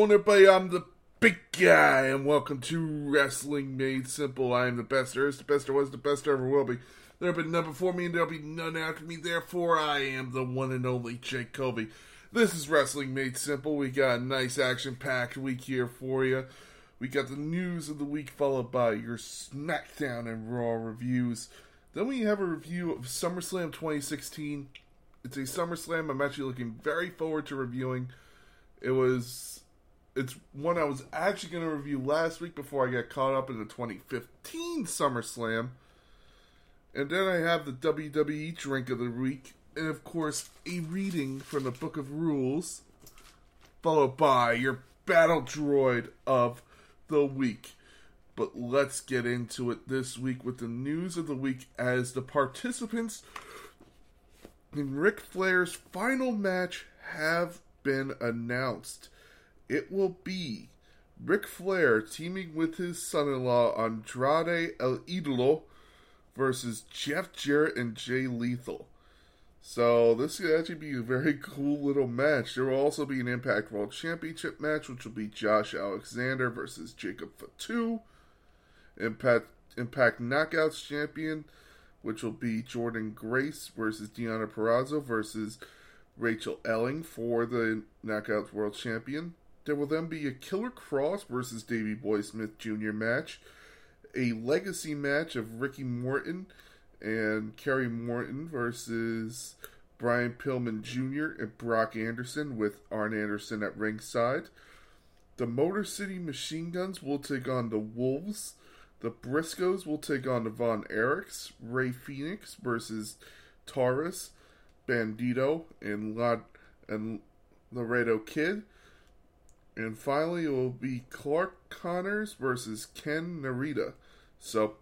I'm the big guy, and welcome to Wrestling Made Simple. I am the best there is, the best there was, the best there ever will be. There have been none before me, and there'll be none after me. Therefore, I am the one and only Jake Covey. This is Wrestling Made Simple. We got a nice action-packed week here for you. We got the news of the week, followed by your SmackDown and Raw reviews. Then we have a review of SummerSlam 2016. It's a SummerSlam I'm actually looking very forward to reviewing. It was it's one I was actually going to review last week before I got caught up in the 2015 SummerSlam. And then I have the WWE drink of the week and of course a reading from the Book of Rules followed by your battle droid of the week. But let's get into it this week with the news of the week as the participants in Ric Flair's final match have been announced. It will be Ric Flair teaming with his son in law Andrade El Idolo versus Jeff Jarrett and Jay Lethal. So this could actually be a very cool little match. There will also be an Impact World Championship match, which will be Josh Alexander versus Jacob Fatu. Impact Impact Knockouts Champion, which will be Jordynne Grace versus Deonna Purrazzo versus Rachel Elling for the Knockouts World Champion. There will then be a Killer Kross versus Davey Boy Smith Jr. match, a legacy match of Ricky Morton and Kerry Morton versus Brian Pillman Jr. and Brock Anderson with Arn Anderson at ringside. The Motor City Machine Guns will take on the Wolves. The Briscoes will take on the Von Erichs. Rey Fenix versus Taurus. Bandito and La- and Laredo Kid. And finally, it will be Clark Connors versus Ken Narita. So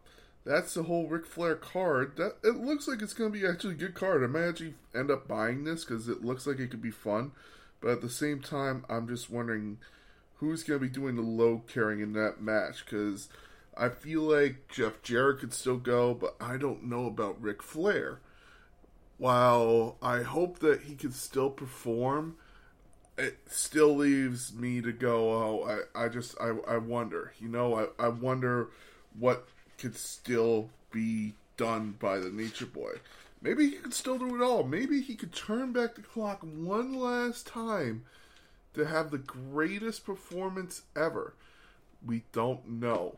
that's the whole Ric Flair card. That it looks like it's going to be actually a good card. I might actually end up buying this because it looks like it could be fun. But at the same time, I'm just wondering who's going to be doing the load carrying in that match because I feel like Jeff Jarrett could still go, but I don't know about Ric Flair while I hope that he can still perform, it still leaves me to go, oh, I, I just, I, I wonder, you know, I, I wonder what could still be done by the Nature Boy. Maybe he could still do it all. Maybe he could turn back the clock one last time to have the greatest performance ever. We don't know.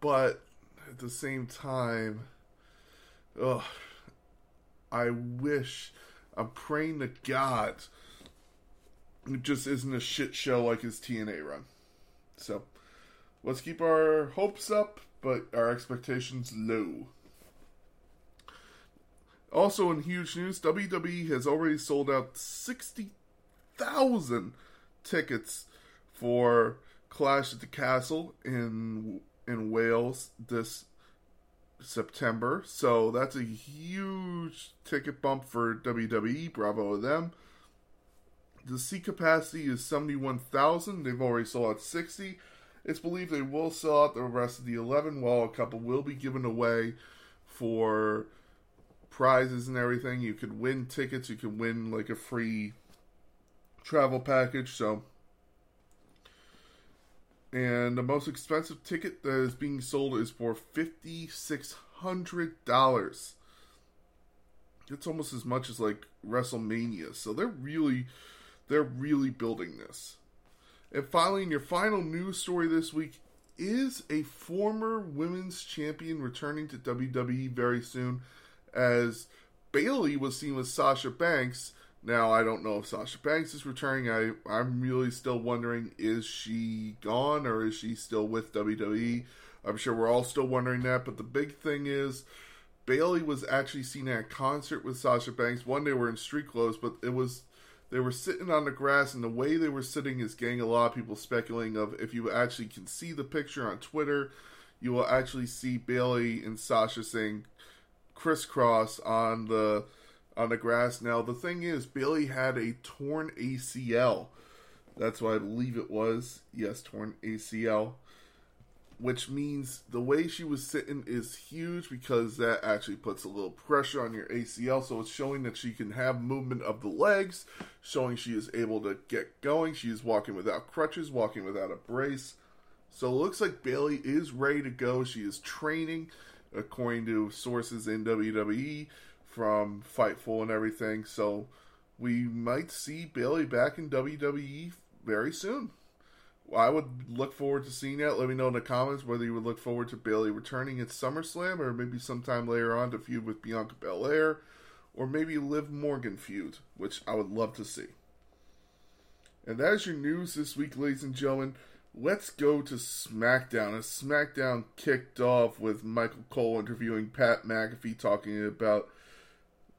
But at the same time, ugh, I wish, I'm praying to God it just isn't a shit show like his TNA run. So, let's keep our hopes up, but our expectations low. Also, in huge news, WWE has already sold out 60,000 tickets for Clash at the Castle in in Wales this September. So that's a huge ticket bump for WWE. Bravo to them. The seat capacity is 71,000. They've already sold out 60. It's believed they will sell out the rest of the 11, while a couple will be given away for prizes and everything. You could win tickets, you could win like a free travel package. So and the most expensive ticket that is being sold is for fifty six hundred dollars. It's almost as much as like WrestleMania, so they're really, they're really building this. And finally, in your final news story this week is a former women's champion returning to WWE very soon, as Bayley was seen with Sasha Banks. Now I don't know if Sasha Banks is returning. I I'm really still wondering is she gone or is she still with WWE? I'm sure we're all still wondering that. But the big thing is Bayley was actually seen at a concert with Sasha Banks. One they were in street clothes, but it was they were sitting on the grass, and the way they were sitting is getting a lot of people speculating of if you actually can see the picture on Twitter, you will actually see Bayley and Sasha saying crisscross on the on the grass. Now the thing is, Bayley had a torn ACL. That's what I believe it was. Yes, torn ACL which means the way she was sitting is huge because that actually puts a little pressure on your ACL. So it's showing that she can have movement of the legs, showing she is able to get going. She is walking without crutches, walking without a brace. So it looks like Bayley is ready to go. She is training, according to sources in WWE from Fightful and everything. So we might see Bayley back in WWE very soon. I would look forward to seeing that. Let me know in the comments whether you would look forward to Bayley returning at SummerSlam or maybe sometime later on to feud with Bianca Belair or maybe Liv Morgan feud, which I would love to see. And that is your news this week, ladies and gentlemen. Let's go to SmackDown. SmackDown kicked off with Michael Cole interviewing Pat McAfee, talking about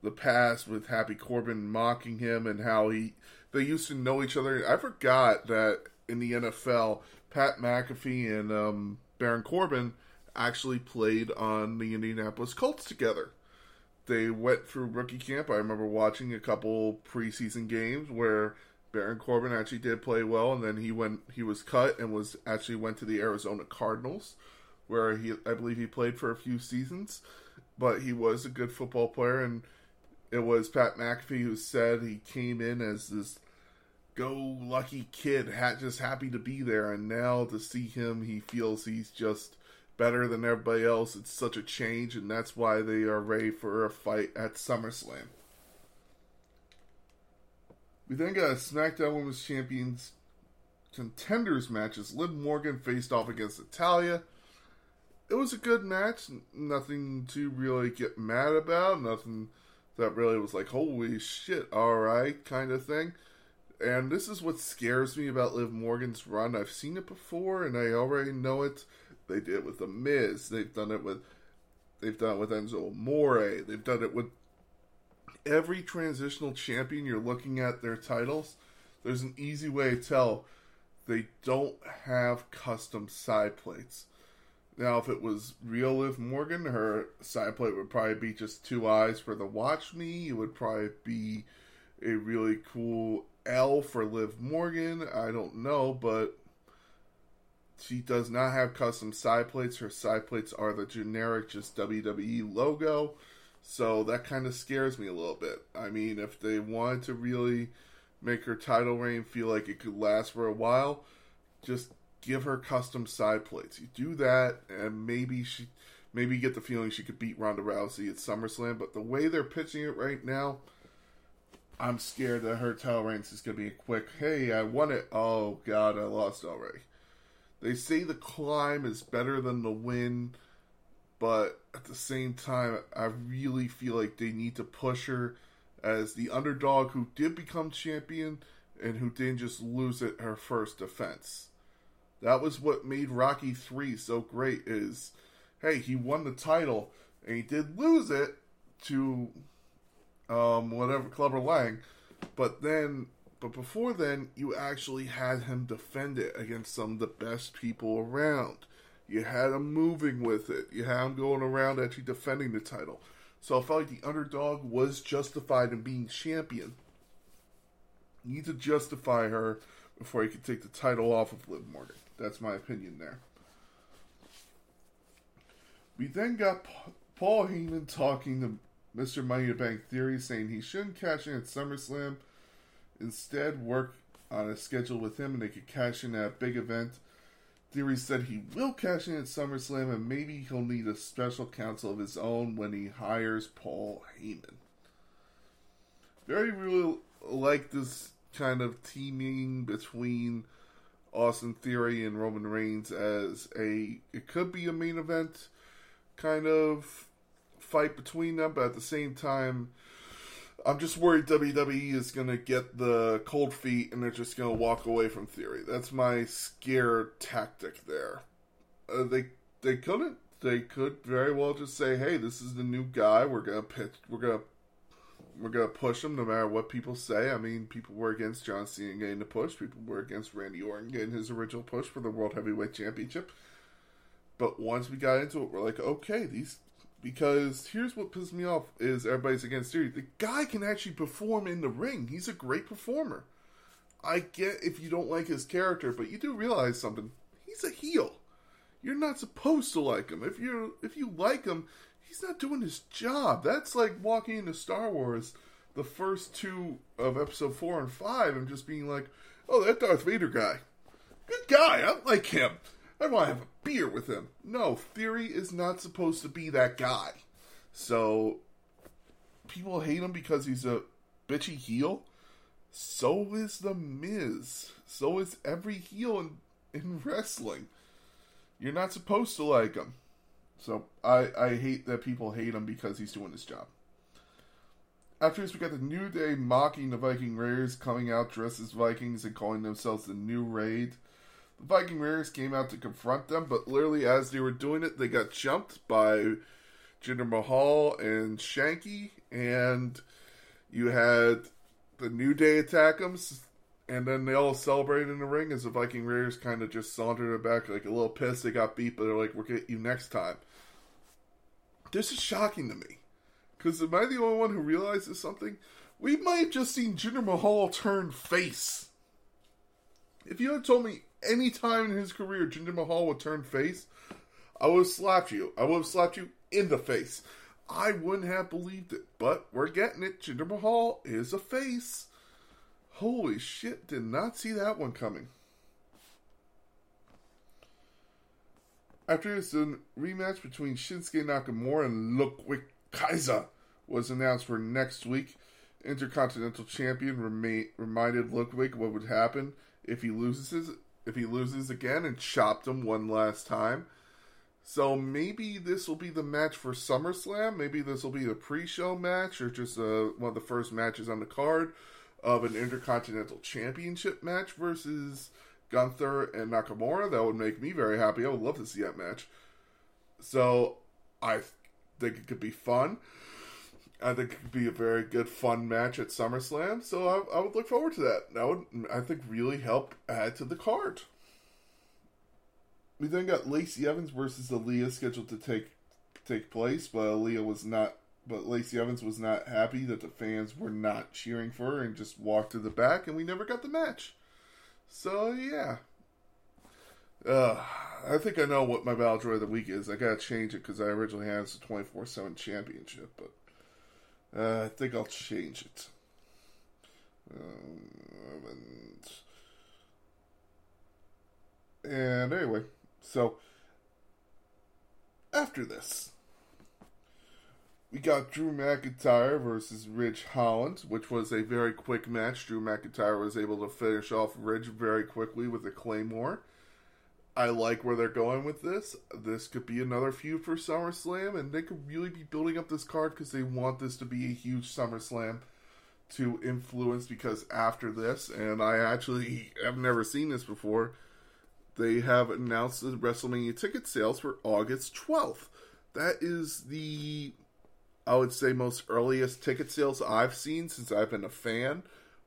the past with Happy Corbin mocking him and how he they used to know each other. I forgot that in the NFL, Pat McAfee and um, Baron Corbin actually played on the Indianapolis Colts together. They went through rookie camp. I remember watching a couple preseason games where Baron Corbin actually did play well, and then he went. He was cut and was actually went to the Arizona Cardinals, where he I believe he played for a few seasons, but he was a good football player, and it was Pat McAfee who said he came in as this go lucky kid, ha- just happy to be there. And now to see him, he feels he's just better than everybody else. It's such a change, and that's why they are ready for a fight at SummerSlam. We then got a SmackDown Women's Champions contenders matches. Liv Morgan faced off against Natalya. It was a good match. Nothing to really get mad about. Nothing that really was like, holy shit, alright, kind of thing and this is what scares me about Liv Morgan's run. I've seen it before, and I already know it. They did it with the Miz. They've done it with they've done it with Enzo Amore. They've done it with every transitional champion. You're looking at their titles. There's an easy way to tell they don't have custom side plates. Now, if it was real Liv Morgan, her side plate would probably be just two eyes for the Watch Me. It would probably be a really cool L for Liv Morgan. I don't know, but she does not have custom side plates. Her side plates are the generic, just WWE logo. So that kind of scares me a little bit. I mean, if they wanted to really make her title reign feel like it could last for a while, just give her custom side plates. You do that, and maybe she, maybe get the feeling she could beat Ronda Rousey at SummerSlam. But the way they're pitching it right now, I'm scared that her reign is going to be a quick, hey, I won it. Oh, God, I lost already. They say the climb is better than the win, but at the same time, I really feel like they need to push her as the underdog who did become champion and who didn't just lose it her first defense. That was what made Rocky 3 so great is hey, he won the title and he did lose it to um, whatever, Clubber Lang. But then, but before then, you actually had him defend it against some of the best people around. You had him moving with it. You had him going around actually defending the title. So I felt like the underdog was justified in being champion. You need to justify her before you can take the title off of Liv Morgan. That's my opinion there. We then got Paul Heyman talking to Mr. Money to Bank Theory saying he shouldn't cash in at SummerSlam. Instead, work on a schedule with him and they could cash in at a big event Theory said he will cash in at SummerSlam and maybe he'll need a special counsel of his own when he hires Paul Heyman. Very real like this kind of teaming between Austin Theory and Roman Reigns as a it could be a main event kind of fight between them, but at the same time I'm just worried WWE is going to get the cold feet and they're just going to walk away from Theory. That's my scare tactic there. Uh, they they couldn't. They could very well just say, "Hey, this is the new guy. We're gonna pitch. We're gonna we're gonna push him no matter what people say." I mean, people were against John Cena getting the push. People were against Randy Orton getting his original push for the World Heavyweight Championship. But once we got into it, we're like, okay, these because here's what pisses me off is everybody's against Theory. The guy can actually perform in the ring. He's a great performer. I get if you don't like his character, but you do realize something. He's a heel. You're not supposed to like him. If you if you like him, he's not doing his job. That's like walking into Star Wars, the first two of episode four and five, and just being like, "Oh, that Darth Vader guy, good guy. I like him." I want to have a beer with him. No, Theory is not supposed to be that guy. So people hate him because he's a bitchy heel. So is the Miz. So is every heel in, in wrestling. You're not supposed to like him. So I, I hate that people hate him because he's doing his job. After this, we got the New Day mocking the Viking Raiders, coming out dressed as Vikings and calling themselves the New Raid. Viking Raiders came out to confront them, but literally as they were doing it, they got jumped by Jinder Mahal and Shanky, and you had the New Day attack them, and then they all celebrated in the ring as the Viking Raiders kind of just sauntered back like a little pissed. They got beat, but they're like, "We'll get you next time." This is shocking to me, because am I the only one who realizes something? We might have just seen Jinder Mahal turn face. If you had told me any time in his career Jinder Mahal would turn face, I would have slapped you. I would have slapped you in the face. I wouldn't have believed it, but we're getting it. Jinder Mahal is a face. Holy shit, did not see that one coming. After this, a rematch between Shinsuke Nakamura and Ludwig Kaiser was announced for next week. Intercontinental Champion reminded Ludwig what would happen if he loses if he loses again and chopped him one last time. So maybe this will be the match for SummerSlam. Maybe this will be the pre-show match or just uh, one of the first matches on the card of an Intercontinental Championship match versus Gunther and Nakamura. That would make me very happy. I would love to see that match. So I think it could be fun. I think it could be a very good, fun match at SummerSlam. So I, I, would look forward to that. That would, I think, really help add to the card. We then got Lacey Evans versus Aliyah scheduled to take take place, but Aliyah was not. But Lacey Evans was not happy that the fans were not cheering for her and just walked to the back, and we never got the match. So yeah, uh, I think I know what my Battle Droid of the Week is. I gotta change it because I originally had it as a twenty four seven championship, but uh, I think I'll change it. Um, and, and anyway, so after this, we got Drew McIntyre versus Ridge Holland, which was a very quick match. Drew McIntyre was able to finish off Ridge very quickly with a Claymore. I like where they're going with this. This could be another feud for SummerSlam, and they could really be building up this card because they want this to be a huge SummerSlam to influence. Because after this, and I actually have never seen this before, they have announced the WrestleMania ticket sales for August 12th. That is the, I would say, most earliest ticket sales I've seen since I've been a fan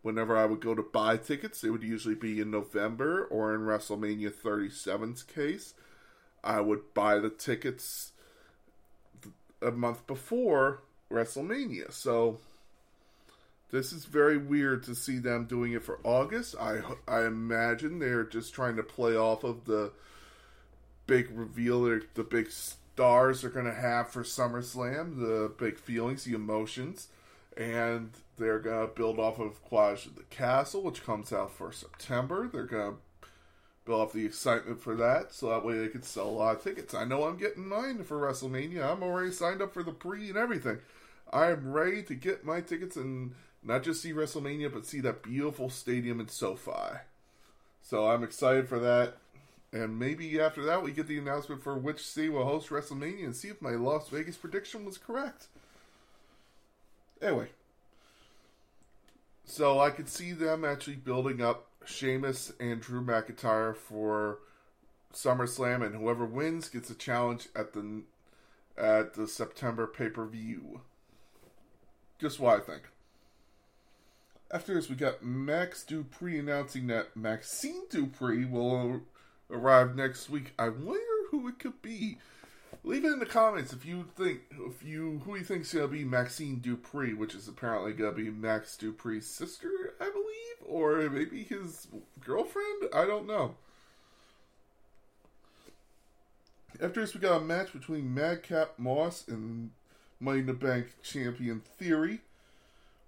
whenever I would go to buy tickets, it would usually be in November or in WrestleMania 37's case. I would buy the tickets a month before WrestleMania. So this is very weird to see them doing it for August. I I imagine they're just trying to play off of the big reveal the big stars are going to have for SummerSlam, the big feelings, the emotions, and they're gonna build off of of the Castle, which comes out for September. They're gonna build off the excitement for that, so that way they can sell a lot of tickets. I know I'm getting mine for WrestleMania. I'm already signed up for the pre and everything. I am ready to get my tickets and not just see WrestleMania, but see that beautiful stadium in SoFi. So I'm excited for that. And maybe after that, we get the announcement for which city will host WrestleMania and see if my Las Vegas prediction was correct. Anyway, so I could see them actually building up Sheamus and Drew McIntyre for SummerSlam, and whoever wins gets a challenge at the at the September pay per view. Just what I think. After this, we got Max Dupri announcing that Maxxine Dupri will arrive next week. I wonder who it could be. Leave it in the comments if you think if you who you think's gonna be Maxxine Dupri, which is apparently gonna be Max Dupri's sister, I believe, or maybe his girlfriend. I don't know. After this, we got a match between Madcap Moss and Money in the Bank champion Theory,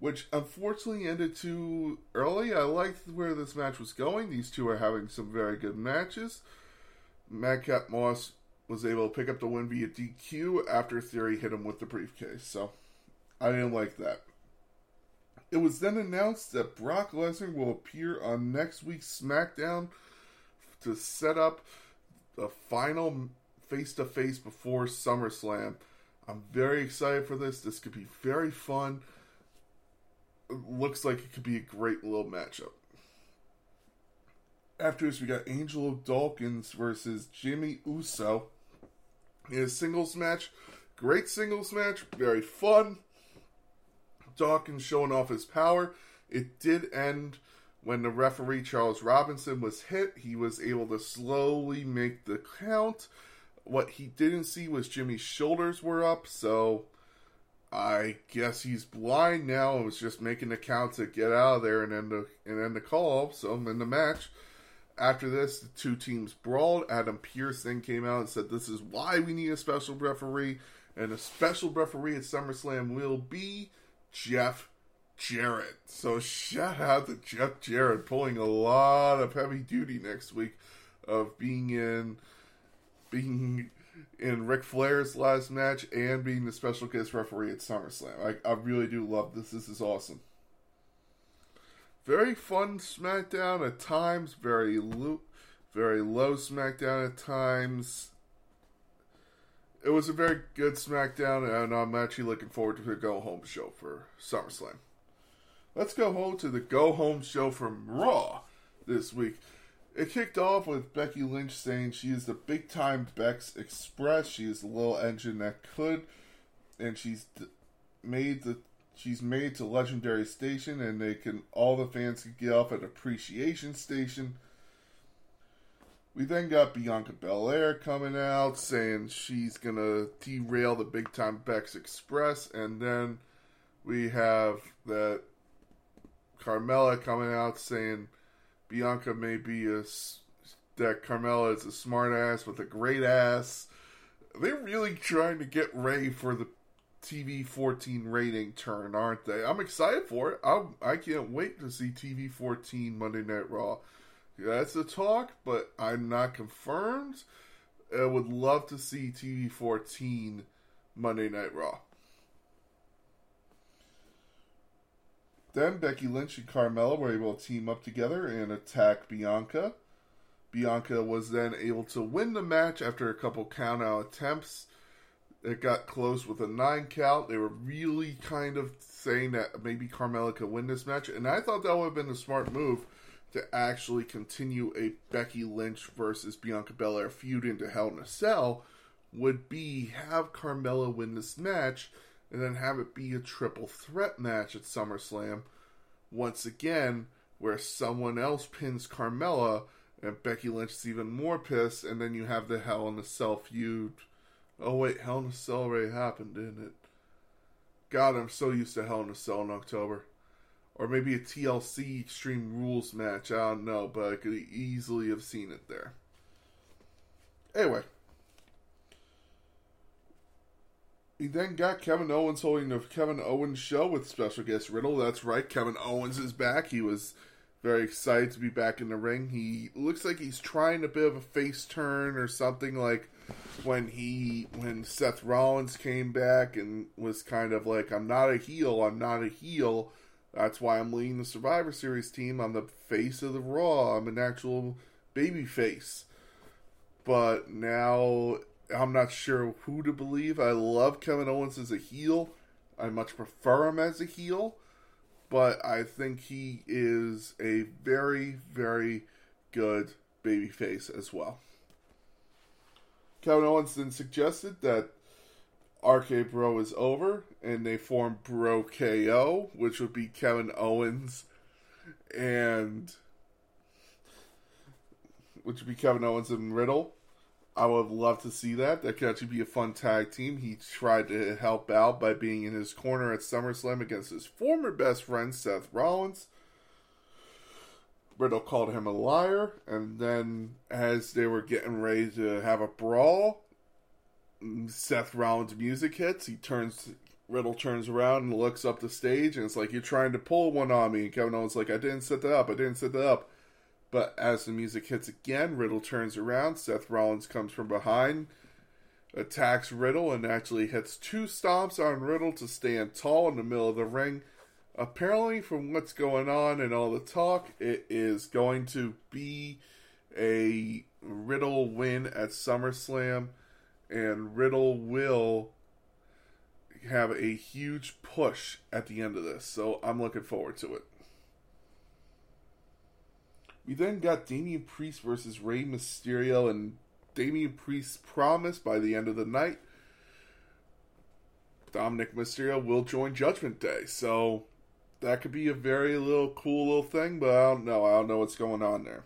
which unfortunately ended too early. I liked where this match was going. These two are having some very good matches. Madcap Moss was able to pick up the win via DQ after Theory hit him with the briefcase. So I didn't like that. It was then announced that Brock Lesnar will appear on next week's SmackDown to set up the final face to face before SummerSlam. I'm very excited for this. This could be very fun. It looks like it could be a great little matchup. After this, we got Angelo Dawkins versus Jimmy Uso a singles match. Great singles match, very fun. Dawkins showing off his power. It did end when the referee Charles Robinson was hit. He was able to slowly make the count. What he didn't see was Jimmy's shoulders were up, so I guess he's blind now and was just making the count to get out of there and end the and end the call. So in the match. After this, the two teams brawled. Adam Pearce then came out and said, This is why we need a special referee. And a special referee at SummerSlam will be Jeff Jarrett. So shout out to Jeff Jarrett pulling a lot of heavy duty next week of being in being in Ric Flair's last match and being the special guest referee at SummerSlam. I, I really do love this. This is awesome. Very fun SmackDown at times. Very low, very low SmackDown at times. It was a very good SmackDown, and I'm actually looking forward to the Go Home show for SummerSlam. Let's go home to the Go Home show from Raw this week. It kicked off with Becky Lynch saying she is the big time Bex Express. She is the little engine that could, and she's made the she's made to legendary station, and they can all the fans can get off at appreciation station. We then got Bianca Belair coming out saying she's gonna derail the big time Bex Express, and then we have that Carmella coming out saying Bianca may be a that Carmella is a smart ass with a great ass. They're really trying to get Ray for the TV 14 rating turn, aren't they? I'm excited for it. I'm, I can't wait to see TV 14 Monday Night Raw. That's a talk, but I'm not confirmed. I would love to see TV 14 Monday Night Raw. Then Becky Lynch and Carmella were able to team up together and attack Bianca. Bianca was then able to win the match after a couple countout attempts. It got close with a nine count. They were really kind of saying that maybe Carmella could win this match, and I thought that would have been a smart move to actually continue a Becky Lynch versus Bianca Belair feud into Hell in a Cell. Would be have Carmella win this match and then have it be a triple threat match at SummerSlam once again, where someone else pins Carmella and Becky Lynch is even more pissed, and then you have the Hell in a Cell feud. Oh wait, Hell in a Cell already happened, didn't it? God, I'm so used to Hell in a Cell in October. Or maybe a TLC Extreme Rules match, I don't know, but I could easily have seen it there. Anyway, He then got Kevin Owens holding the Kevin Owens show with special guest Riddle. That's right, Kevin Owens is back. He was Very excited to be back in the ring. He looks like he's trying a bit of a face turn or something like when he when Seth Rollins came back and was kind of like I'm not a heel, I'm not a heel. That's why I'm leading the Survivor Series team. I'm the face of the Raw. I'm an actual baby face. But now I'm not sure who to believe. I love Kevin Owens as a heel. I much prefer him as a heel but I think he is a very, very good babyface as well. Kevin Owens then suggested that RK Bro is over, and they form Bro KO, which would be Kevin Owens and which would be Kevin Owens and Riddle I would love to see that. That could actually be a fun tag team. He tried to help out by being in his corner at SummerSlam against his former best friend Seth Rollins. Riddle called him a liar, and then as they were getting ready to have a brawl, Seth Rollins' music hits. He turns, Riddle turns around and looks up the stage, and it's like you're trying to pull one on me. And Kevin Owens like, I didn't set that up. I didn't set that up. But as the music hits again, Riddle turns around. Seth Rollins comes from behind, attacks Riddle, and actually hits two stomps on Riddle to stand tall in the middle of the ring. Apparently, from what's going on and all the talk, it is going to be a Riddle win at SummerSlam, and Riddle will have a huge push at the end of this. So I'm looking forward to it. We then got Damian Priest versus Rey Mysterio, and Damian Priest promised by the end of the night Dominic Mysterio will join Judgment Day. So that could be a very little cool little thing, but I don't know. I don't know what's going on there.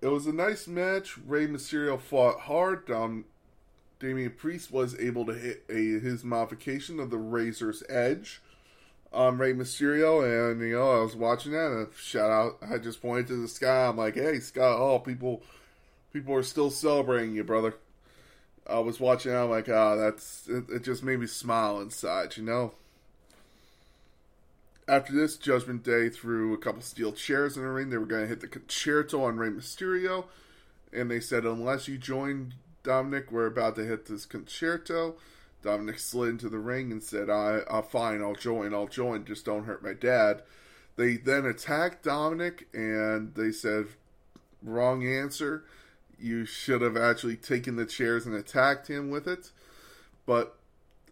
It was a nice match. Rey Mysterio fought hard. Um, Damian Priest was able to hit a, his modification of the Razor's Edge um, Rey Mysterio, and you know I was watching that, and shout out, I just pointed to the sky. I'm like, hey Scott, oh people, people are still celebrating you, brother. I was watching, I'm like, ah, oh, that's it, it. Just made me smile inside, you know. After this, Judgment Day threw a couple steel chairs in the ring. They were going to hit the Con-Chair-To on Rey Mysterio, and they said, unless you join Dominic, we're about to hit this Con-Chair-To. Dominic slid into the ring and said, I, I'm fine, I'll join, I'll join, just don't hurt my dad. They then attacked Dominic and they said, wrong answer. You should have actually taken the chairs and attacked him with it. But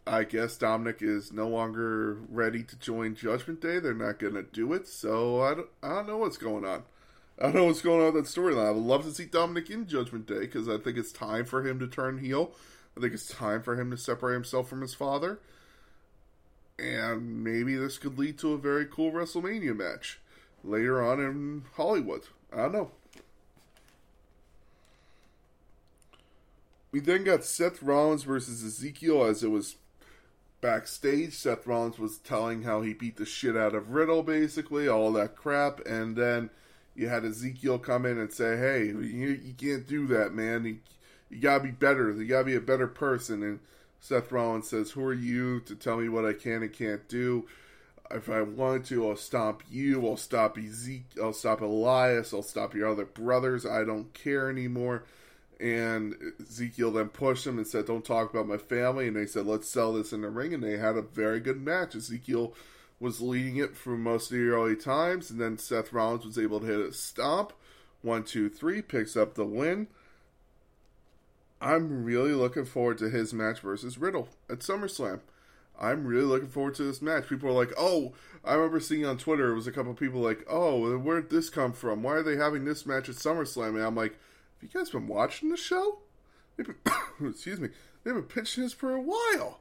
I guess Dominic is no longer ready to join Judgment Day. They're not going to do it. So I don't, I don't know what's going on. I don't know what's going on with that storyline. I would love to see Dominic in Judgment Day because I think it's time for him to turn heel. I think it's time for him to separate himself from his father. And maybe this could lead to a very cool WrestleMania match later on in Hollywood. I don't know. We then got Seth Rollins versus Ezekiel as it was backstage. Seth Rollins was telling how he beat the shit out of Riddle, basically, all that crap. And then you had Ezekiel come in and say, hey, you, you can't do that, man. He, you gotta be better. You gotta be a better person. And Seth Rollins says, "Who are you to tell me what I can and can't do? If I want to, I'll stop you. I'll stop Ezekiel. I'll stop Elias. I'll stop your other brothers. I don't care anymore." And Ezekiel then pushed him and said, "Don't talk about my family." And they said, "Let's sell this in the ring." And they had a very good match. Ezekiel was leading it for most of the early times, and then Seth Rollins was able to hit a stomp. One, two, three, picks up the win. I'm really looking forward to his match versus Riddle at SummerSlam. I'm really looking forward to this match. People are like, "Oh, I remember seeing on Twitter it was a couple people like, "Oh, where did this come from? Why are they having this match at SummerSlam?" And I'm like, "Have you guys been watching the show? Been, excuse me, they've been pitching this for a while."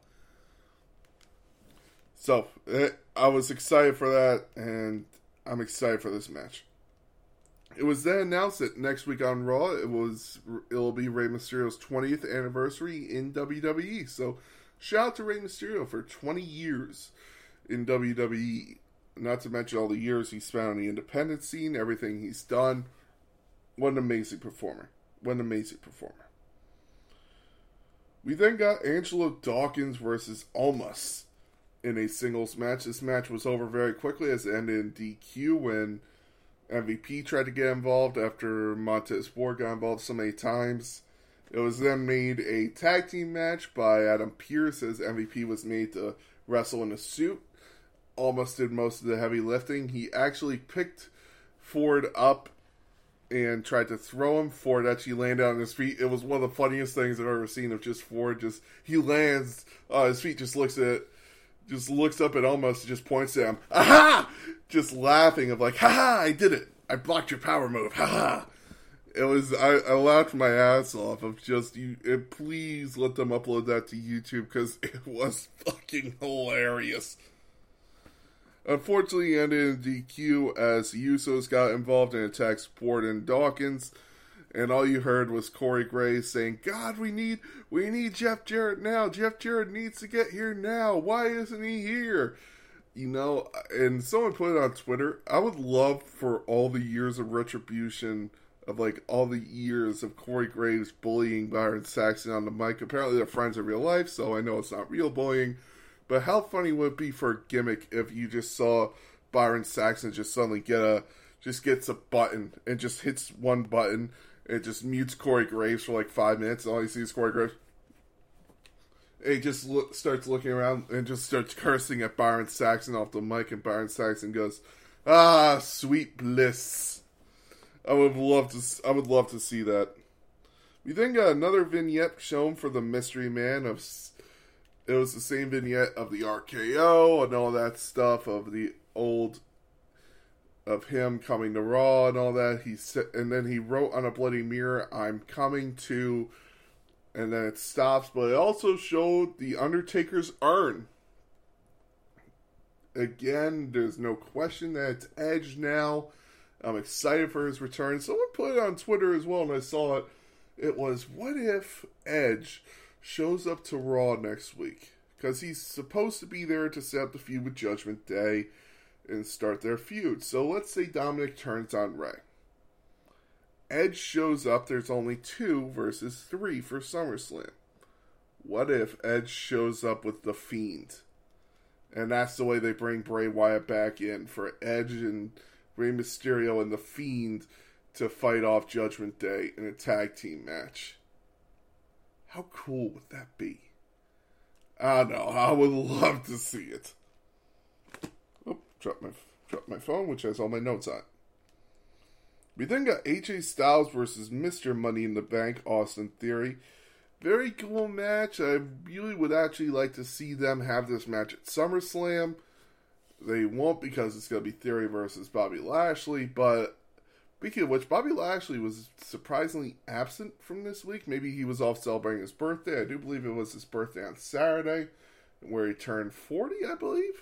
So eh, I was excited for that, and I'm excited for this match. It was then announced that next week on Raw, it was it'll be Rey Mysterio's 20th anniversary in WWE. So, shout out to Rey Mysterio for 20 years in WWE. Not to mention all the years he spent on the independent scene, everything he's done. What an amazing performer! What an amazing performer! We then got Angelo Dawkins versus Omos in a singles match. This match was over very quickly as it ended in DQ when MVP tried to get involved after Montez Ford got involved so many times. It was then made a tag team match by Adam Pearce as MVP was made to wrestle in a suit. Almost did most of the heavy lifting. He actually picked Ford up and tried to throw him. Ford actually landed on his feet. It was one of the funniest things I've ever seen of just Ford. Just he lands, uh, his feet just looks at, just looks up and almost just points at him. Aha! Just laughing of like, ha ha! I did it. I blocked your power move. Ha ha! It was I, I laughed my ass off of just you. And please let them upload that to YouTube because it was fucking hilarious. Unfortunately, ended in DQ as Usos got involved and attacked Sport and Dawkins, and all you heard was Corey Graves saying, "God, we need we need Jeff Jarrett now. Jeff Jarrett needs to get here now. Why isn't he here?" You know, and someone put it on Twitter. I would love for all the years of retribution of like all the years of Corey Graves bullying Byron Saxton on the mic. Apparently, they're friends in real life, so I know it's not real bullying but how funny would it be for a gimmick if you just saw Byron Saxton just suddenly get a just gets a button and just hits one button and just mutes Corey Graves for like five minutes all you see is Corey Graves. He just look, starts looking around and just starts cursing at Byron Saxton off the mic, and Byron Saxton goes, "Ah, sweet bliss." I would love to. I would love to see that. We then got another vignette shown for the Mystery Man of it was the same vignette of the RKO and all that stuff of the old of him coming to Raw and all that. He said, and then he wrote on a bloody mirror, "I'm coming to," and then it stops. But it also showed the Undertaker's urn. Again, there's no question that it's Edge now. I'm excited for his return. Someone put it on Twitter as well, and I saw it. It was, "What if Edge?" shows up to Raw next week because he's supposed to be there to set up the feud with Judgment Day and start their feud. So let's say Dominic turns on Rey. Edge shows up, there's only two versus three for SummerSlam. What if Edge shows up with The Fiend? And that's the way they bring Bray Wyatt back in for Edge and Rey Mysterio and The Fiend to fight off Judgment Day in a tag team match. How cool would that be? I know. I would love to see it. Drop my my phone, which has all my notes on. We then got AJ Styles versus Mr. Money in the Bank, Austin Theory. Very cool match. I really would actually like to see them have this match at SummerSlam. They won't because it's going to be Theory versus Bobby Lashley, but Speaking of which, Bobby Lashley was surprisingly absent from this week. Maybe he was off celebrating his birthday. I do believe it was his birthday on Saturday, where he turned 40, I believe.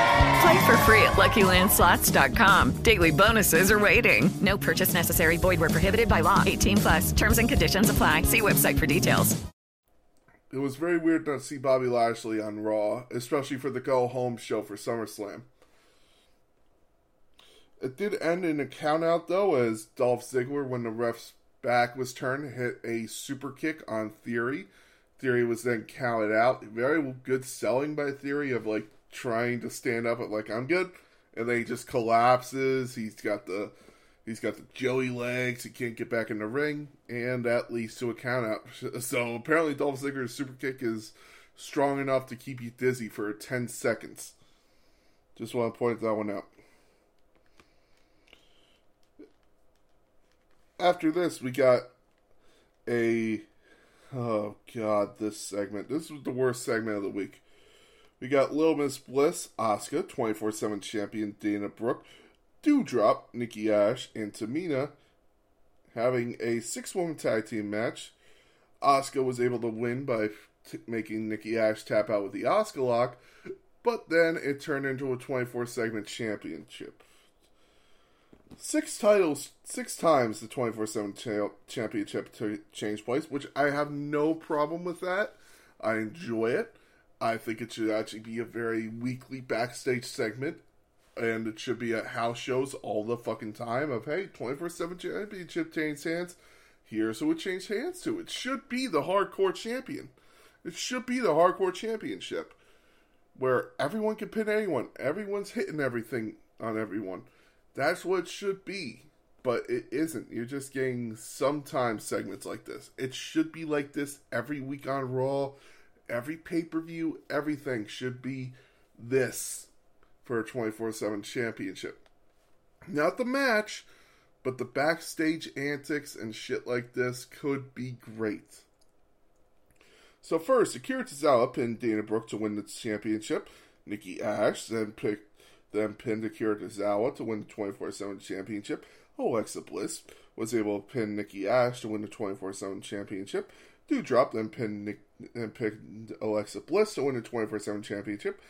Play for free at LuckyLandSlots.com. Daily bonuses are waiting. No purchase necessary. Void where prohibited by law. 18 plus. Terms and conditions apply. See website for details. It was very weird not to see Bobby Lashley on Raw, especially for the go home show for SummerSlam. It did end in a countout though, as Dolph Ziggler, when the ref's back was turned, hit a super kick on Theory. Theory was then counted out. Very good selling by Theory of like trying to stand up at like I'm good, and then he just collapses. He's got the he's got the Joey legs. He can't get back in the ring, and that leads to a countout. So apparently, Dolph Ziggler's super kick is strong enough to keep you dizzy for ten seconds. Just want to point that one out. after this, we got a. Oh, God, this segment. This was the worst segment of the week. We got Lil Miss Bliss, Asuka, 24 7 champion Dana Brooke, Doudrop, Nikki Ash, and Tamina having a six woman tag team match. Asuka was able to win by t- making Nikki Ash tap out with the Asuka lock, but then it turned into a 24 segment championship. Six titles, six times the 24 7 championship to change place, which I have no problem with that. I enjoy it. I think it should actually be a very weekly backstage segment, and it should be at house shows all the fucking time. Of hey, 24 7 championship change hands. Here's who it changed hands to. It should be the hardcore champion. It should be the hardcore championship where everyone can pin anyone. Everyone's hitting everything on everyone. That's what it should be. But it isn't. You're just getting sometimes segments like this. It should be like this every week on Raw, every pay per view, everything should be this for a 24 7 championship. Not the match, but the backstage antics and shit like this could be great. So first, Akira Tozawa pinned Dana Brooke to win the championship. Nikki Ash then picked then pinned Akira Tozawa to win the 24-7 championship. Alexa Bliss was able to pin Nikki Ash to win the 24-7 championship. Doudrop then pinned Nick, then pinned Alexa Bliss to win the 24-7 championship.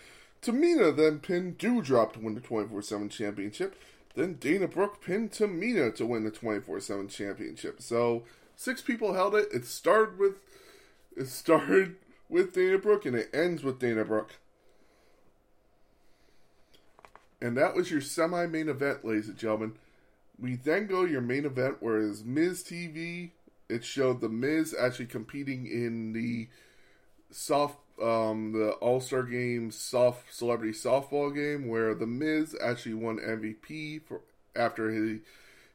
Tamina then pinned Doudrop to win the 24-7 championship. Then Dana Brooke pinned Tamina to win the 24-7 championship. So six people held it. It started with it started with Dana Brooke and it ends with Dana Brooke. And that was your semi main event, ladies and gentlemen. We then go to your main event, whereas Miz TV, it showed the Miz actually competing in the soft, um, the All Star Game soft celebrity softball game, where the Miz actually won MVP for after he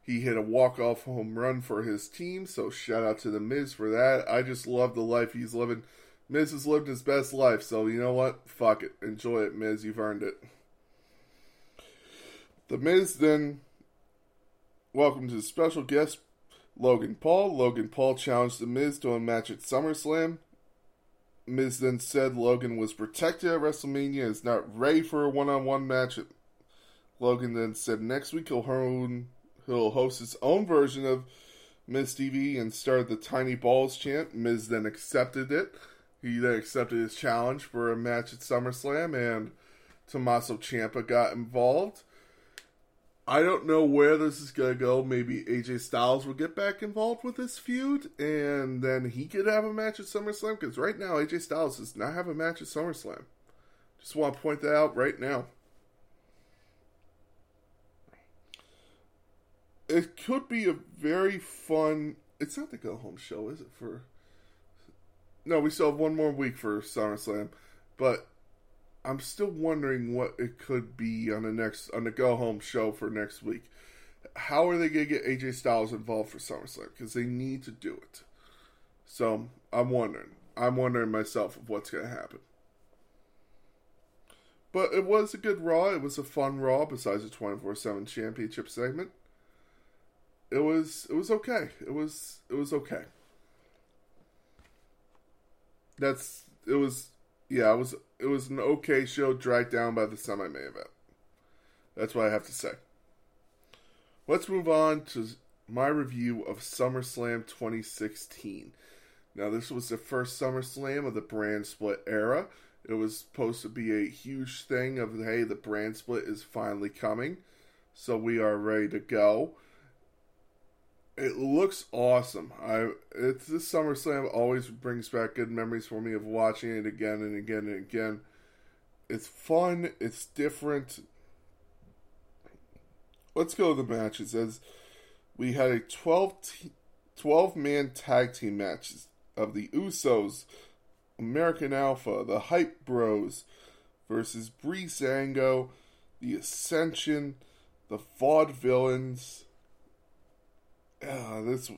he hit a walk off home run for his team. So shout out to the Miz for that. I just love the life he's living. Miz has lived his best life, so you know what? Fuck it, enjoy it, Miz. You've earned it. The Miz then welcomed his special guest, Logan Paul. Logan Paul challenged The Miz to a match at SummerSlam. Miz then said Logan was protected at WrestleMania, is not ready for a one on one match. Logan then said next week he'll, he'll host his own version of Miz TV and started the Tiny Balls chant. Miz then accepted it. He then accepted his challenge for a match at SummerSlam, and Tommaso Ciampa got involved. I don't know where this is gonna go. Maybe AJ Styles will get back involved with this feud, and then he could have a match at SummerSlam. Because right now, AJ Styles does not have a match at SummerSlam. Just want to point that out right now. It could be a very fun. It's not the go home show, is it? For no, we still have one more week for SummerSlam, but I'm still wondering what it could be on the next on the go home show for next week. How are they going to get AJ Styles involved for SummerSlam? Because they need to do it. So I'm wondering. I'm wondering myself of what's going to happen. But it was a good Raw. It was a fun Raw. Besides the 24/7 Championship segment, it was it was okay. It was it was okay. That's it was yeah, it was it was an okay show dragged down by the semi main event. That's what I have to say. Let's move on to my review of SummerSlam 2016. Now, this was the first SummerSlam of the brand split era. It was supposed to be a huge thing of hey, the brand split is finally coming, so we are ready to go. It looks awesome. I it's this SummerSlam always brings back good memories for me of watching it again and again and again. It's fun. It's different. Let's go to the matches. As we had a 12, t- 12 man tag team matches of the Usos, American Alpha, the Hype Bros versus Breezango, the Ascension, the Vaudevillains. Uh, this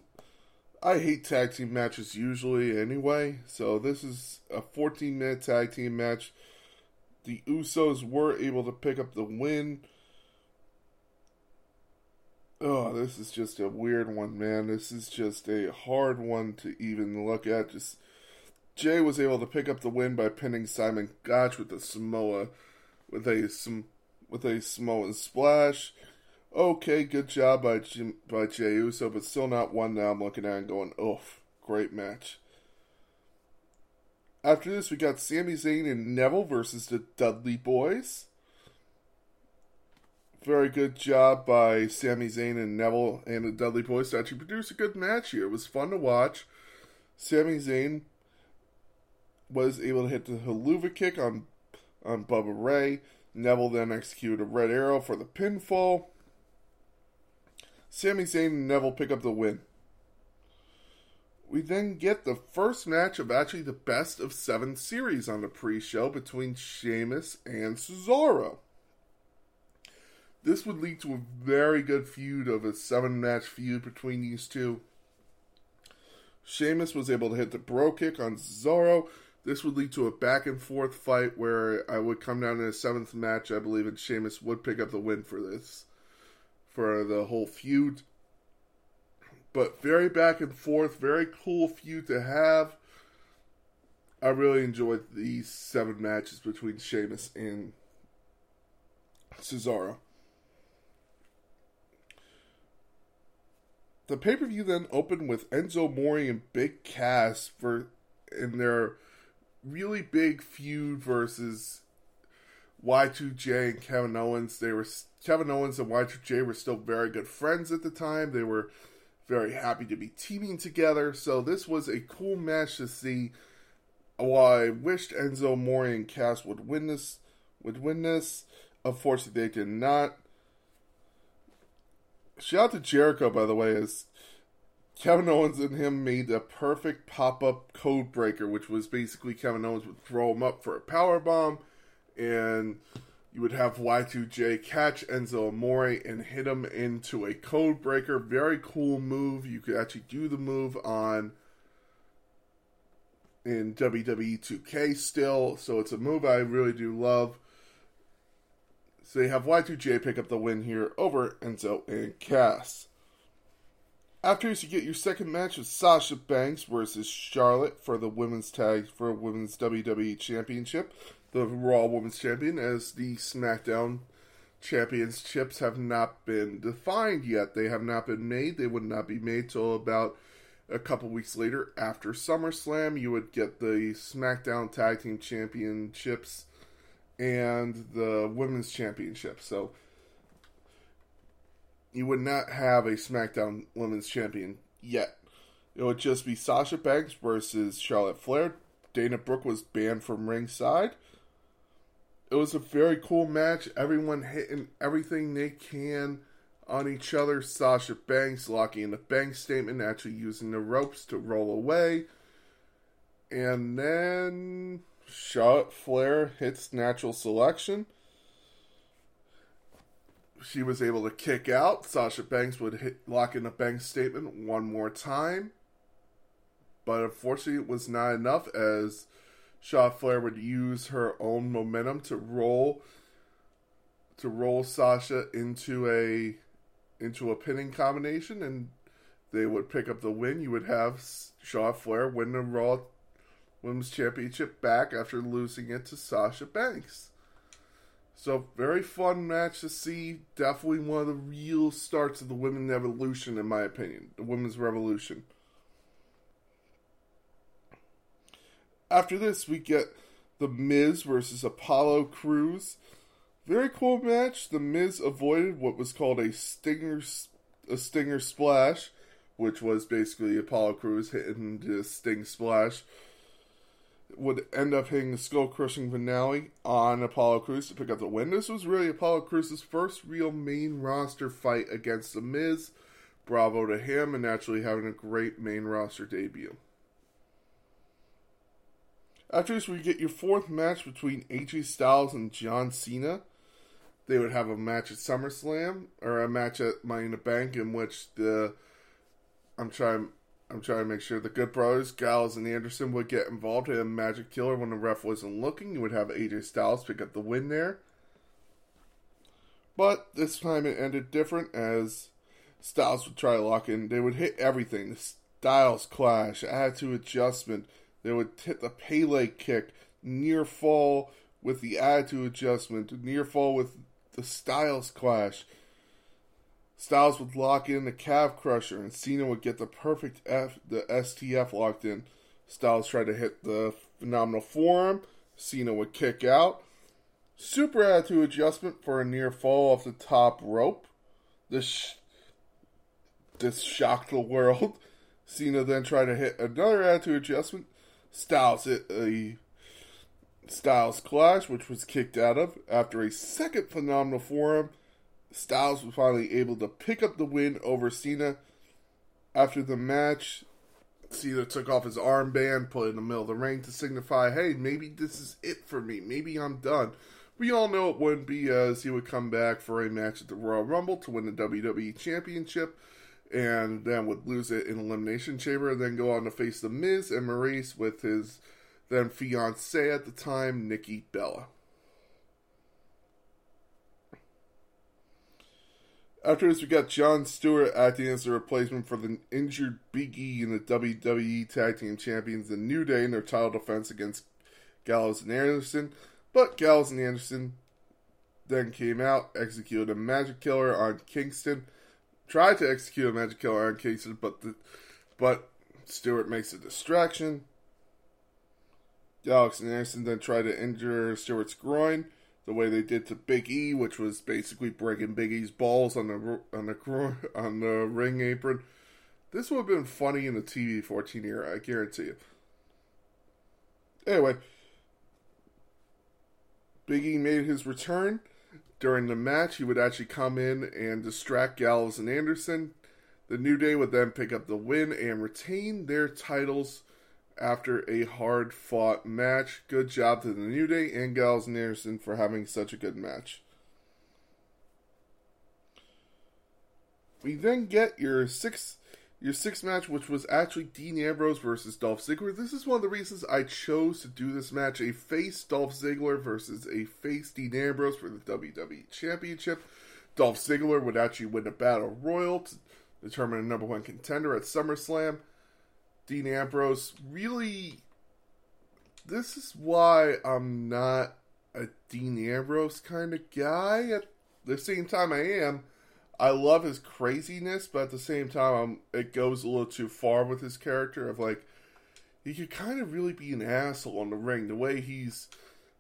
I hate tag team matches usually anyway, so this is a 14 minute tag team match. The Usos were able to pick up the win. Oh, this is just a weird one, man. This is just a hard one to even look at. Just Jay was able to pick up the win by pinning Simon Gotch with a Samoa with a some with a Samoan splash. Okay, good job by Jim, by Jey Uso, but still not one that I'm looking at and going, oof, great match. After this, we got Sami Zayn and Neville versus the Dudley Boys. Very good job by Sami Zayn and Neville and the Dudley Boys to actually produce a good match here. It was fun to watch. Sami Zayn was able to hit the Helluva kick on on Bubba Ray. Neville then executed a red arrow for the pinfall. Sami Zayn and Neville pick up the win. We then get the first match of actually the best of seven series on the pre show between Sheamus and Cesaro. This would lead to a very good feud of a seven match feud between these two. Sheamus was able to hit the Brogue Kick on Cesaro. This would lead to a back and forth fight where I would come down in a seventh match, I believe, and Sheamus would pick up the win for this, for the whole feud. But very back and forth, very cool feud to have. I really enjoyed these seven matches between Sheamus and Cesaro. The pay per view then opened with Enzo Amore and Big Cass for in their really big feud versus Y2J and Kevin Owens. They were Kevin Owens and Y2J were still very good friends at the time. They were very happy to be teaming together. So this was a cool match to see. While I wished Enzo Amore and Cass would win this, would win this. Unfortunately, they did not. Shout out to Jericho, by the way, as Kevin Owens and him made a perfect pop up code breaker, which was basically Kevin Owens would throw him up for a power bomb, and you would have Y2J catch Enzo Amore and hit him into a code breaker. Very cool move. You could actually do the move on in WWE 2K still, so it's a move I really do love. So you have Y2J pick up the win here over Enzo and Cass. After this, you get your second match of Sasha Banks versus Charlotte for the women's tag for a women's WWE Championship, the Raw Women's Champion, as the SmackDown Championships have not been defined yet. They have not been made. They would not be made till about a couple weeks later after SummerSlam. You would get the SmackDown Tag Team Championships and the Women's Championship. So you would not have a SmackDown Women's Champion yet. It would just be Sasha Banks versus Charlotte Flair. Dana Brooke was banned from ringside. It was a very cool match. Everyone hitting everything they can on each other. Sasha Banks locking in the bank statement, actually using the ropes to roll away. And then Charlotte Flair hits natural selection. She was able to kick out. Sasha Banks would hit, lock in a bank statement one more time. But unfortunately, it was not enough as Charlotte Flair would use her own momentum to roll to roll Sasha into a into a pinning combination, and they would pick up the win. You would have Shaw Flair win the Raw Women's Championship back after losing it to Sasha Banks. So, very fun match to see. Definitely one of the real starts of the women's evolution, in my opinion. The women's revolution. After this, we get The Miz versus Apollo Crews. Very cool match. The Miz avoided what was called a stinger, a stinger splash, which was basically Apollo Crews hitting the sting splash would end up hitting the skull crushing finale on Apollo Crews to pick up the win. This was really Apollo Crews' first real main roster fight against The Miz. Bravo to him and actually having a great main roster debut. After this, we get your fourth match between AJ Styles and John Cena. They would have a match at SummerSlam or a match at Money in the Bank in which the I'm trying I'm trying to make sure the Good Brothers, Gallows, and Anderson would get involved in a Magic Killer when the ref wasn't looking. You would have AJ Styles pick up the win there. But this time it ended different as Styles would try to lock in. They would hit everything. The Styles clash, attitude adjustment. They would hit the Pele kick, near fall with the attitude adjustment, near fall with the Styles clash. Styles would lock in the calf crusher, and Cena would get the perfect F, the STF locked in. Styles tried to hit the phenomenal forearm. Cena would kick out. Super attitude adjustment for a near fall off the top rope. This this shocked the world. Cena then tried to hit another attitude adjustment. Styles hit a Styles clash, which was kicked out of. After a second phenomenal forearm. Styles was finally able to pick up the win over Cena. After the match, Cena took off his armband, put it in the middle of the ring to signify, hey, maybe this is it for me. Maybe I'm done. We all know it wouldn't be uh, as he would come back for a match at the Royal Rumble to win the WWE Championship and then would lose it in Elimination Chamber, and then go on to face The Miz and Maryse with his then fiancee at the time, Nikki Bella. After this, we got Jon Stewart acting as a replacement for the injured Big E and the WWE Tag Team Champions, The New Day, in their title defense against Gallows and Anderson. But Gallows and Anderson then came out, executed a Magic Killer on Kingston, tried to execute a Magic Killer on Kingston, but the, but Stewart makes a distraction. Gallows and Anderson then tried to injure Stewart's groin the way they did to Big E, which was basically breaking Big E's balls on the on the on the ring apron. This would have been funny in the TV 14 era, I guarantee you. Anyway, Big E made his return. During the match, he would actually come in and distract Gallows and Anderson. The New Day would then pick up the win and retain their titles after a hard fought match. Good job to the New Day and Gallows and Anderson for having such a good match. We then get your sixth your sixth match, which was actually Dean Ambrose versus Dolph Ziggler. This is one of the reasons I chose to do this match: a face Dolph Ziggler versus a face Dean Ambrose for the WWE Championship. Dolph Ziggler would actually win a battle royal to determine a number one contender at SummerSlam. Dean Ambrose really. This is why I'm not a Dean Ambrose kind of guy. At the same time, I am. I love his craziness, but at the same time, I'm, it goes a little too far with his character of like he could kind of really be an asshole on the ring. The way he's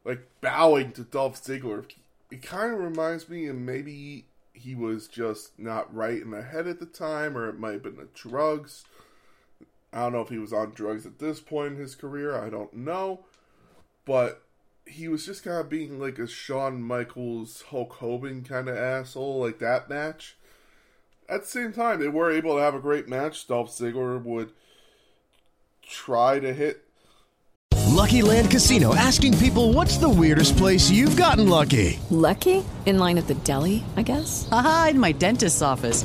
like bowing to Dolph Ziggler, it kind of reminds me, and maybe he was just not right in the head at the time, or it might have been the drugs. I don't know if he was on drugs at this point in his career. I don't know, but he was just kind of being like a Shawn Michaels Hulk Hogan kind of asshole, like that match. At the same time, they were able to have a great match. Dolph Ziggler would try to hit. Lucky Land Casino asking people what's the weirdest place you've gotten lucky? Lucky? In line at the deli, I guess? Aha, in my dentist's office.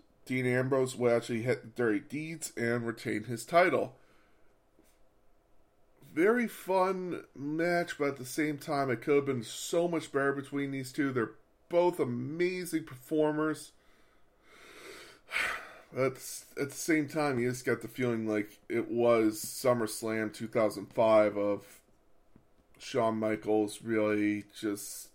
Dean Ambrose will actually hit the dirty deeds and retain his title. Very fun match, but at the same time, it could have been so much better between these two. They're both amazing performers. At, at the same time, you just got the feeling like it was SummerSlam 2005 of Shawn Michaels really just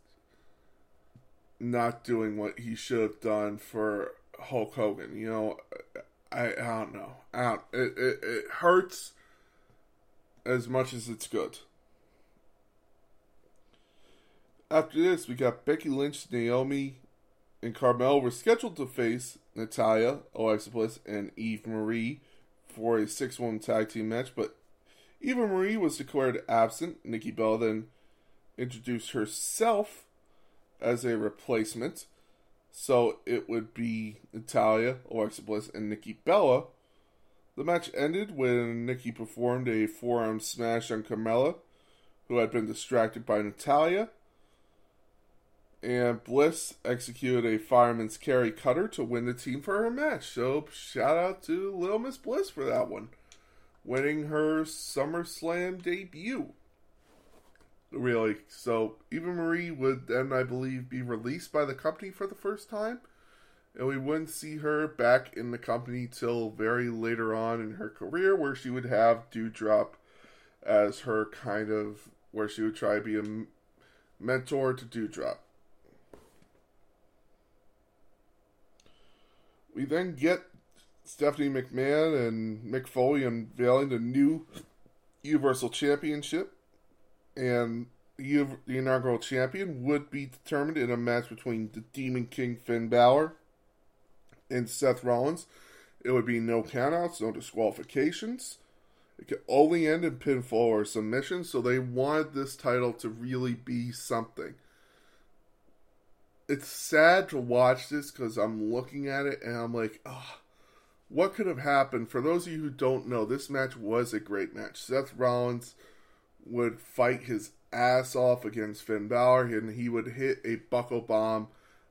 not doing what he should have done for Hulk Hogan. You know, I, I don't know. I don't, it, it, it hurts as much as it's good. After this, we got Becky Lynch, Naomi, and Carmel were scheduled to face Natalya, Alexa Bliss, and Eve Marie for a 6 1 tag team match, but Eva Marie was declared absent. Nikki Bella then introduced herself as a replacement. So it would be Natalya, Alexa Bliss, and Nikki Bella. The match ended when Nikki performed a forearm smash on Carmella, who had been distracted by Natalya. And Bliss executed a fireman's carry cutter to win the team for her match. So shout out to Little Miss Bliss for that one. Winning her SummerSlam debut. Really. So Eva Marie would then, I believe, be released by the company for the first time. And we wouldn't see her back in the company till very later on in her career, where she would have Doudrop as her kind of, where she would try to be a mentor to Doudrop. We then get Stephanie McMahon and Mick Foley unveiling the new Universal Championship. And the inaugural champion would be determined in a match between the Demon King Finn Balor and Seth Rollins. It would be no countouts, no disqualifications. It could only end in pinfall or submission, so they wanted this title to really be something it's sad to watch this because I'm looking at it and I'm like, oh, what could have happened? For those of you who don't know, this match was a great match. Seth Rollins would fight his ass off against Finn Balor, and he would hit a buckle bomb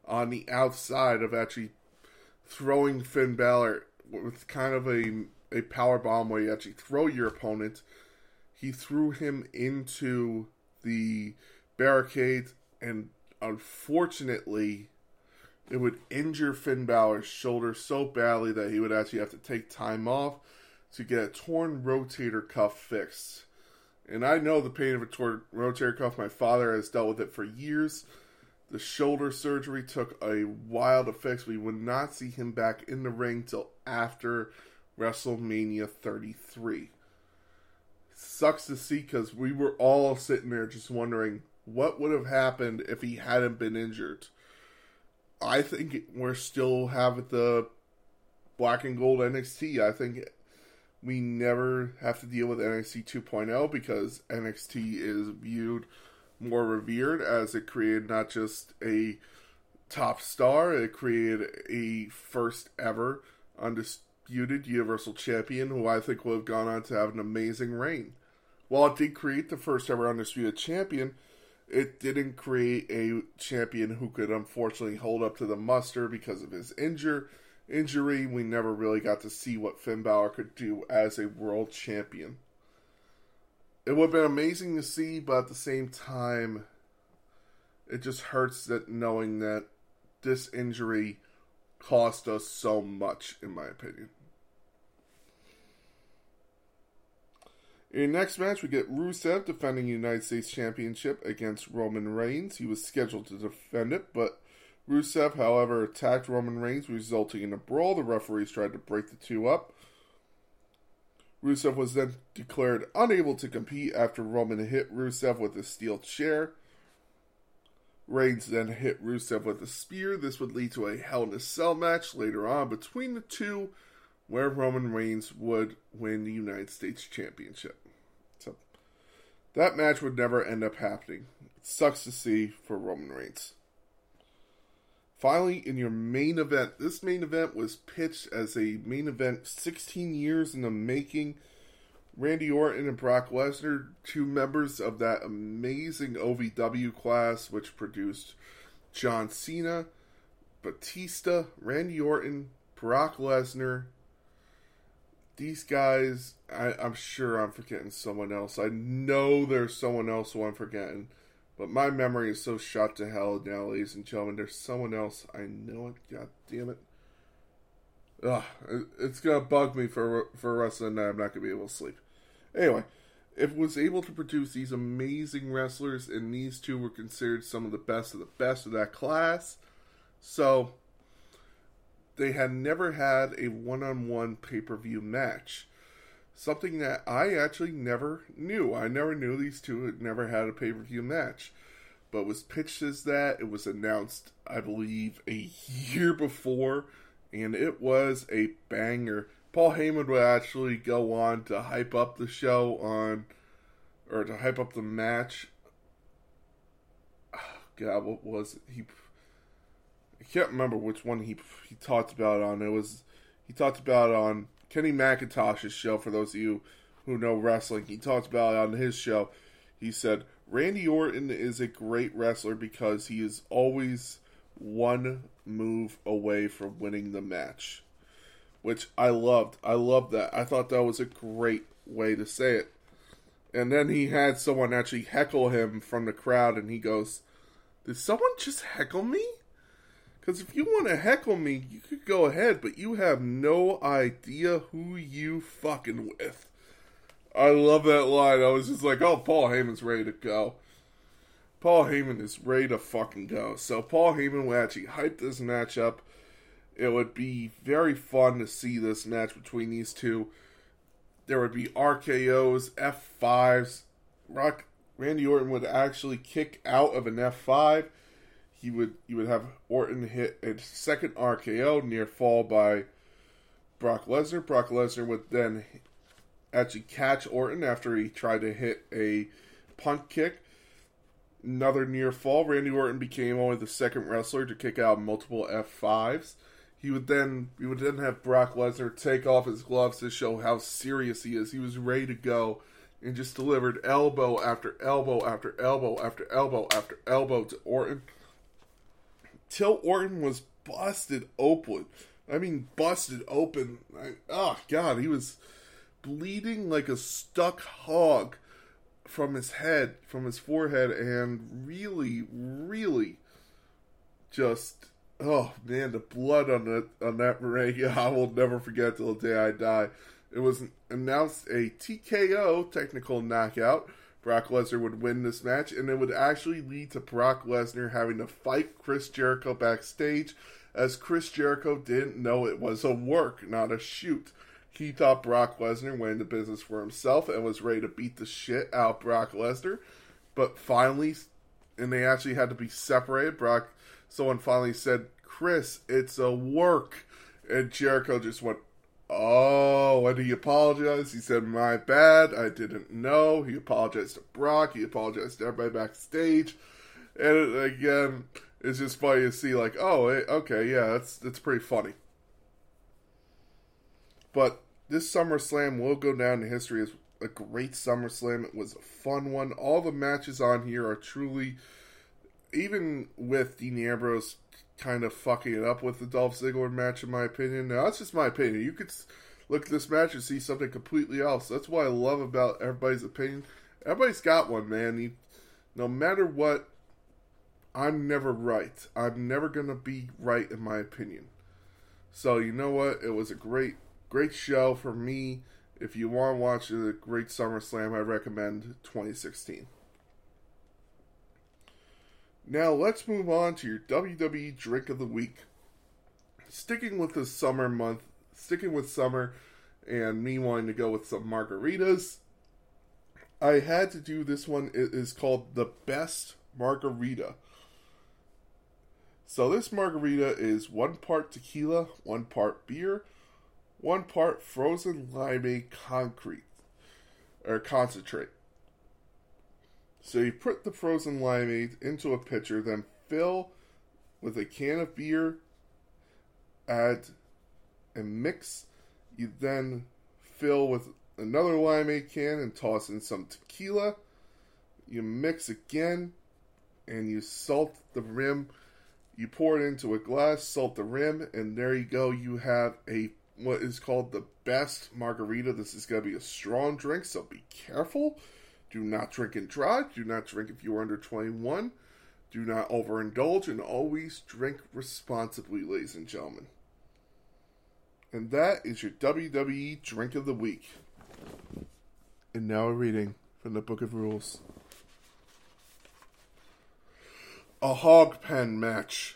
on the outside of actually throwing Finn Balor with kind of a a power bomb where you actually throw your opponent. He threw him into the barricade and unfortunately, it would injure Finn Balor's shoulder so badly that he would actually have to take time off to get a torn rotator cuff fixed. And I know the pain of a torn rotator cuff. My father has dealt with it for years. The shoulder surgery took a to fix. We would not see him back in the ring till after WrestleMania 33. Sucks to see because we were all sitting there just wondering what would have happened if he hadn't been injured? I think we're still have the black and gold NXT. I think we never have to deal with NXT 2.0 because NXT is viewed more revered as it created not just a top star, it created a first ever undisputed Universal Champion who I think will have gone on to have an amazing reign. While it did create the first ever undisputed champion, it didn't create a champion who could unfortunately hold up to the muster because of his injure injury. We never really got to see what Finn Balor could do as a world champion. It would have been amazing to see, but at the same time, it just hurts that knowing that this injury cost us so much, in my opinion. In next match, we get Rusev defending United States Championship against Roman Reigns. He was scheduled to defend it, but Rusev, however, attacked Roman Reigns, resulting in a brawl. The referees tried to break the two up. Rusev was then declared unable to compete after Roman hit Rusev with a steel chair. Reigns then hit Rusev with a spear. This would lead to a Hell in a Cell match later on between the two, where Roman Reigns would win the United States Championship. So that match would never end up happening. It sucks to see for Roman Reigns. Finally, in your main event, this main event was pitched as a main event 16 years in the making. Randy Orton and Brock Lesnar, two members of that amazing OVW class, which produced John Cena, Batista, Randy Orton, Brock Lesnar, these guys, I, I'm sure I'm forgetting someone else. I know there's someone else who I'm forgetting, but my memory is so shot to hell now, ladies and gentlemen. There's someone else. I know it. God damn it. Ugh, it's gonna bug me for for the rest of the night. I'm not gonna be able to sleep. Anyway, it was able to produce these amazing wrestlers, and these two were considered some of the best of the best of that class. So they had never had a one on one pay per view match. Something that I actually never knew. I never knew these two had never had a pay per view match, but was pitched as that. It was announced, I believe, a year before, and it was a banger. Paul Heyman would actually go on to hype up the show on, or to hype up the match. Ah, God, what was it? he? I can't remember which one he he talked about on. It was he talked about on Kenny McIntosh's show. For those of you who know wrestling, he talked about on his show. He said Randy Orton is a great wrestler because he is always one move away from winning the match, which I loved. I loved that. I thought that was a great way to say it. And then he had someone actually heckle him from the crowd, and he goes, Did someone just heckle me? Because if you want to heckle me, you go ahead, but you have no idea who you fucking with. I love that line. I was just like, oh, Paul Heyman's ready to go. Paul Heyman is ready to fucking go. So Paul Heyman will actually hype this match up. It would be very fun to see this match between these two. There would be RKO's, F5s. Rock Randy Orton would actually kick out of an F5 he would you would have Orton hit a second RKO near fall by Brock Lesnar. Brock Lesnar would then actually catch Orton after he tried to hit a punt kick. Another near fall. Randy Orton became only the second wrestler to kick out multiple F5s. He would then he would then have Brock Lesnar take off his gloves to show how serious he is. He was ready to go and just delivered elbow after elbow after elbow after elbow after elbow to Orton till Orton was busted open. I mean, busted open. I, oh, God, he was bleeding like a stuck hog from his head, from his forehead, and really, really just. Oh man, the blood on that on that ring, I will never forget till the day I die. It was announced a TKO technical knockout Brock Lesnar would win this match, and it would actually lead to Brock Lesnar having to fight Chris Jericho backstage, as Chris Jericho didn't know it was a work, not a shoot. He thought Brock Lesnar went into business for himself and was ready to beat the shit out Brock Lesnar, but finally, and they actually had to be separated. Brock, someone finally said, "Chris, it's a work," and Jericho just went, Oh, when he apologized, he said, My bad, I didn't know. He apologized to Brock, he apologized to everybody backstage. And again, it's just funny to see, like, oh, eh, okay, yeah, that's, that's pretty funny. But this SummerSlam will go down in history as a great SummerSlam. It was a fun one. All the matches on here are truly, even with Dean Ambrose kind of fucking it up with the Dolph Ziggler match, in my opinion. Now, that's just my opinion. You could look at this match and see something completely else. That's what I love about everybody's opinion. Everybody's got one, man. You, no matter what, I'm never right. I'm never going to be right in my opinion. So, you know what? It was a great, great show for me. If you want to watch a great SummerSlam, I recommend 2016. Now let's move on to your WWE drink of the week. Sticking with the summer month, sticking with summer, and me wanting to go with some margaritas, I had to do this one. It is called the best margarita. So this margarita is one part tequila, one part beer, one part frozen limeade concrete or concentrate. So you put the frozen limeade into a pitcher, then fill with a can of beer, add and mix. You then fill with another limeade can and toss in some tequila. You mix again and you salt the rim. You pour it into a glass, salt the rim, and there you go. You have a what is called the best margarita. This is going to be a strong drink, so be careful. Do not drink and drive. Do not drink if you are under 21. Do not overindulge and always drink responsibly, ladies and gentlemen. And that is your WWE Drink of the Week. And now a reading from the Book of Rules. A hog pen match.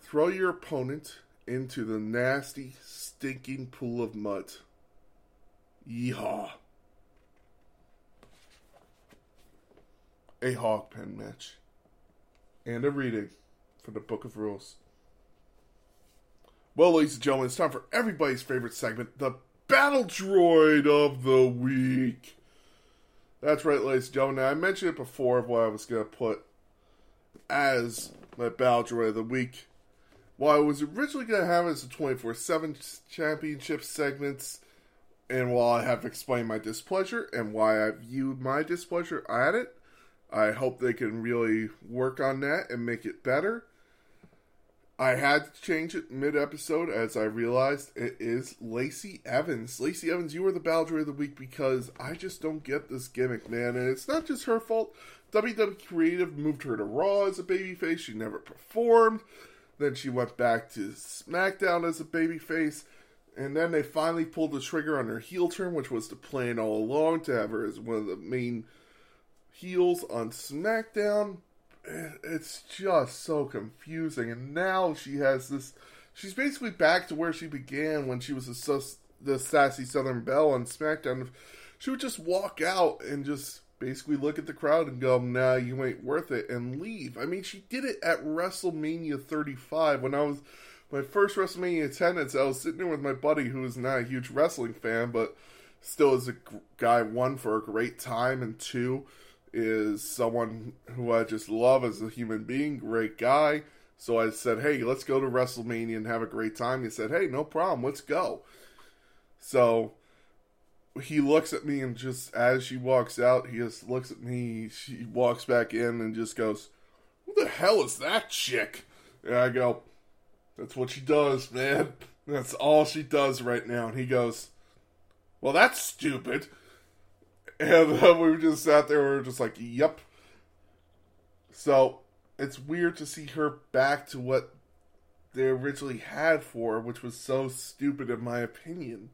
Throw your opponent into the nasty, stinking pool of mud. Yeehaw. A hog pen match. And a reading for the Book of Rules. Well, ladies and gentlemen, it's time for everybody's favorite segment, the Battle Droid of the Week. That's right, ladies and gentlemen. Now, I mentioned it before of what I was going to put as my Battle Droid of the Week. While I was originally going to have it as a 24 7 championship segments, and while I have explained my displeasure and why I viewed my displeasure at it, I hope they can really work on that and make it better. I had to change it mid episode as I realized it is Lacey Evans. Lacey Evans, you were the Baldur of the week because I just don't get this gimmick, man. And it's not just her fault. WWE Creative moved her to Raw as a babyface. She never performed. Then she went back to SmackDown as a babyface. And then they finally pulled the trigger on her heel turn, which was the plan all along to have her as one of the main heels on SmackDown it's just so confusing. And now she has this. She's basically back to where she began when she was a, the sassy Southern Belle on SmackDown. She would just walk out and just basically look at the crowd and go, "Nah, you ain't worth it," and leave. I mean, she did it at WrestleMania 35 when I was my first WrestleMania attendance. I was sitting there with my buddy who is not a huge wrestling fan, but still is a guy one for a great time and two is someone who I just love as a human being, great guy. So I said, hey, let's go to WrestleMania and have a great time. He said, hey, no problem, let's go. So he looks at me and just as she walks out, he just looks at me. She walks back in and just goes, Who the hell is that chick? And I go, That's what she does, man. That's all she does right now. And he goes, Well, that's stupid. And uh, we just sat there, we were just like, yep. So it's weird to see her back to what they originally had for which was so stupid in my opinion.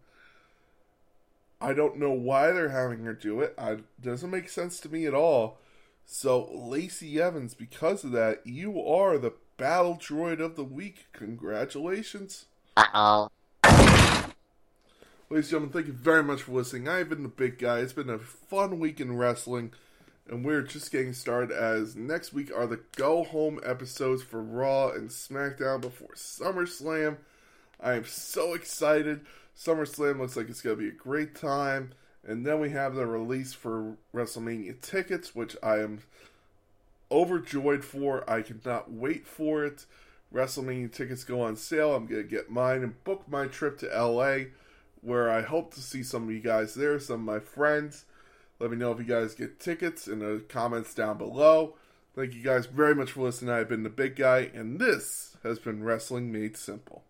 I don't know why they're having her do it. It doesn't make sense to me at all. So, Lacey Evans, because of that, you are the Battle Droid of the Week. Congratulations. Uh oh. Ladies and gentlemen, thank you very much for listening. I've been the big guy. It's been a fun week in wrestling, and we're just getting started as next week are the go home episodes for Raw and SmackDown before SummerSlam. I am so excited. SummerSlam looks like it's going to be a great time. And then we have the release for WrestleMania tickets, which I am overjoyed for. I cannot wait for it. WrestleMania tickets go on sale. I'm going to get mine and book my trip to LA where I hope to see some of you guys there, some of my friends. Let me know if you guys get tickets in the comments down below. Thank you guys very much for listening. I've been the big guy, and this has been Wrestling Made Simple.